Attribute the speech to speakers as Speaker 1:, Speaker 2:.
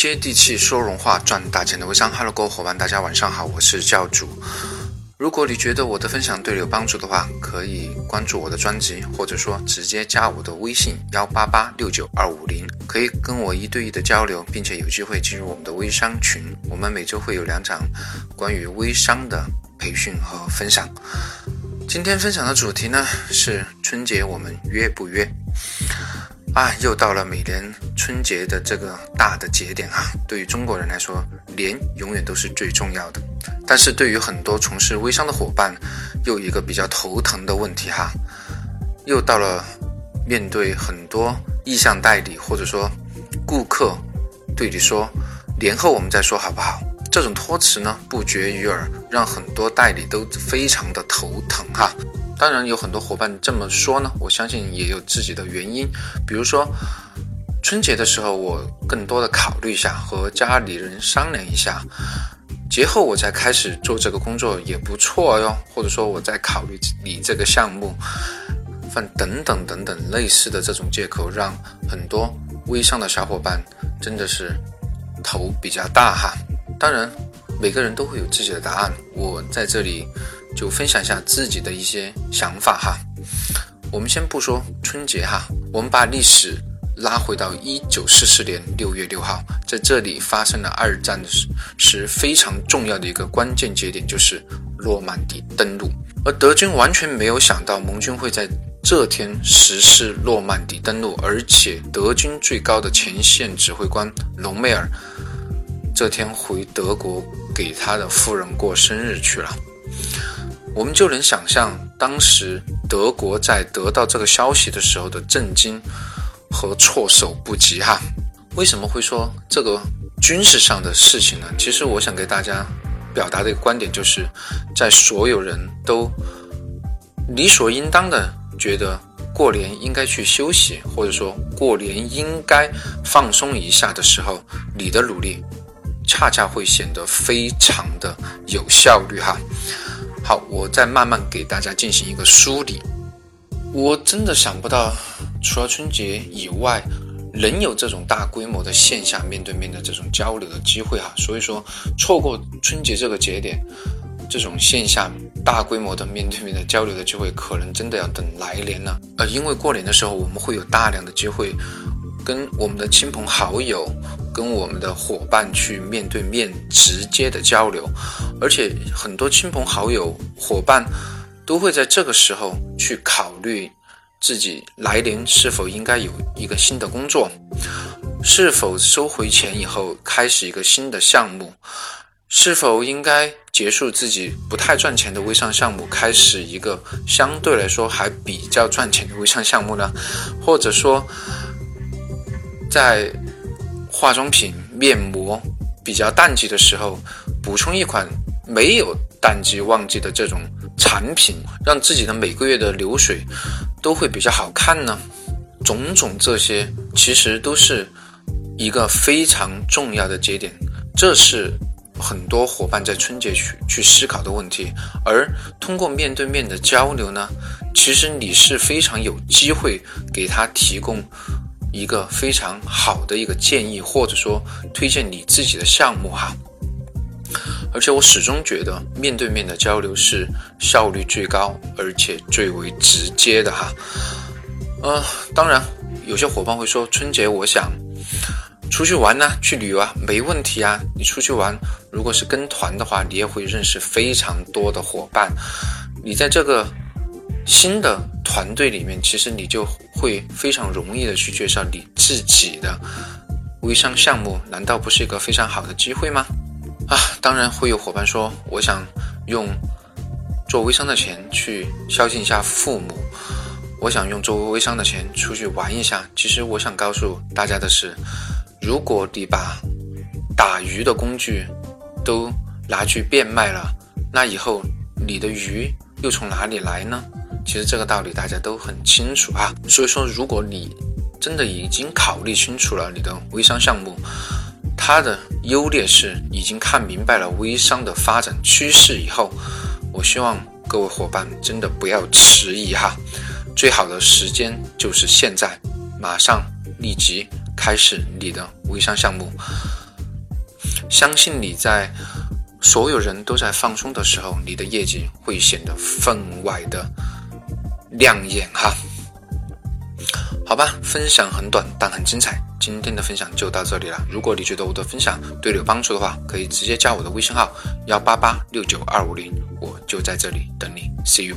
Speaker 1: 接地气说人话赚大钱的微商，Hello，各位伙伴，大家晚上好，我是教主。如果你觉得我的分享对你有帮助的话，可以关注我的专辑，或者说直接加我的微信幺八八六九二五零，可以跟我一对一的交流，并且有机会进入我们的微商群。我们每周会有两场关于微商的培训和分享。今天分享的主题呢是春节我们约不约？啊，又到了每年春节的这个大的节点哈。对于中国人来说，年永远都是最重要的。但是对于很多从事微商的伙伴，又一个比较头疼的问题哈。又到了面对很多意向代理或者说顾客对你说年后我们再说好不好？这种托词呢不绝于耳，让很多代理都非常的头疼哈。当然有很多伙伴这么说呢，我相信也有自己的原因。比如说春节的时候，我更多的考虑一下，和家里人商量一下，节后我再开始做这个工作也不错哟。或者说我在考虑你这个项目，反等等等等类似的这种借口，让很多微商的小伙伴真的是头比较大哈。当然每个人都会有自己的答案，我在这里。就分享一下自己的一些想法哈。我们先不说春节哈，我们把历史拉回到一九四四年六月六号，在这里发生了二战时时非常重要的一个关键节点，就是诺曼底登陆。而德军完全没有想到盟军会在这天实施诺曼底登陆，而且德军最高的前线指挥官隆美尔这天回德国给他的夫人过生日去了。我们就能想象当时德国在得到这个消息的时候的震惊和措手不及哈。为什么会说这个军事上的事情呢？其实我想给大家表达的一个观点就是，在所有人都理所应当的觉得过年应该去休息，或者说过年应该放松一下的时候，你的努力恰恰会显得非常的有效率哈。好，我再慢慢给大家进行一个梳理。我真的想不到，除了春节以外，能有这种大规模的线下面对面的这种交流的机会哈。所以说，错过春节这个节点，这种线下大规模的面对面的交流的机会，可能真的要等来年了。呃，因为过年的时候，我们会有大量的机会。跟我们的亲朋好友，跟我们的伙伴去面对面直接的交流，而且很多亲朋好友、伙伴都会在这个时候去考虑自己来年是否应该有一个新的工作，是否收回钱以后开始一个新的项目，是否应该结束自己不太赚钱的微商项目，开始一个相对来说还比较赚钱的微商项目呢？或者说？在化妆品、面膜比较淡季的时候，补充一款没有淡季旺季的这种产品，让自己的每个月的流水都会比较好看呢。种种这些，其实都是一个非常重要的节点，这是很多伙伴在春节去去思考的问题。而通过面对面的交流呢，其实你是非常有机会给他提供。一个非常好的一个建议，或者说推荐你自己的项目哈。而且我始终觉得面对面的交流是效率最高，而且最为直接的哈。呃，当然有些伙伴会说，春节我想出去玩呢，去旅游啊，没问题啊。你出去玩，如果是跟团的话，你也会认识非常多的伙伴。你在这个新的团队里面，其实你就。会非常容易的去介绍你自己的微商项目，难道不是一个非常好的机会吗？啊，当然会有伙伴说，我想用做微商的钱去孝敬一下父母，我想用做微商的钱出去玩一下。其实我想告诉大家的是，如果你把打鱼的工具都拿去变卖了，那以后你的鱼又从哪里来呢？其实这个道理大家都很清楚啊，所以说如果你真的已经考虑清楚了你的微商项目，它的优劣势已经看明白了微商的发展趋势以后，我希望各位伙伴真的不要迟疑哈，最好的时间就是现在，马上立即开始你的微商项目。相信你在所有人都在放松的时候，你的业绩会显得分外的亮眼哈。好吧，分享很短，但很精彩。今天的分享就到这里了。如果你觉得我的分享对你有帮助的话，可以直接加我的微信号幺八八六九二五零，我就在这里等你。See you。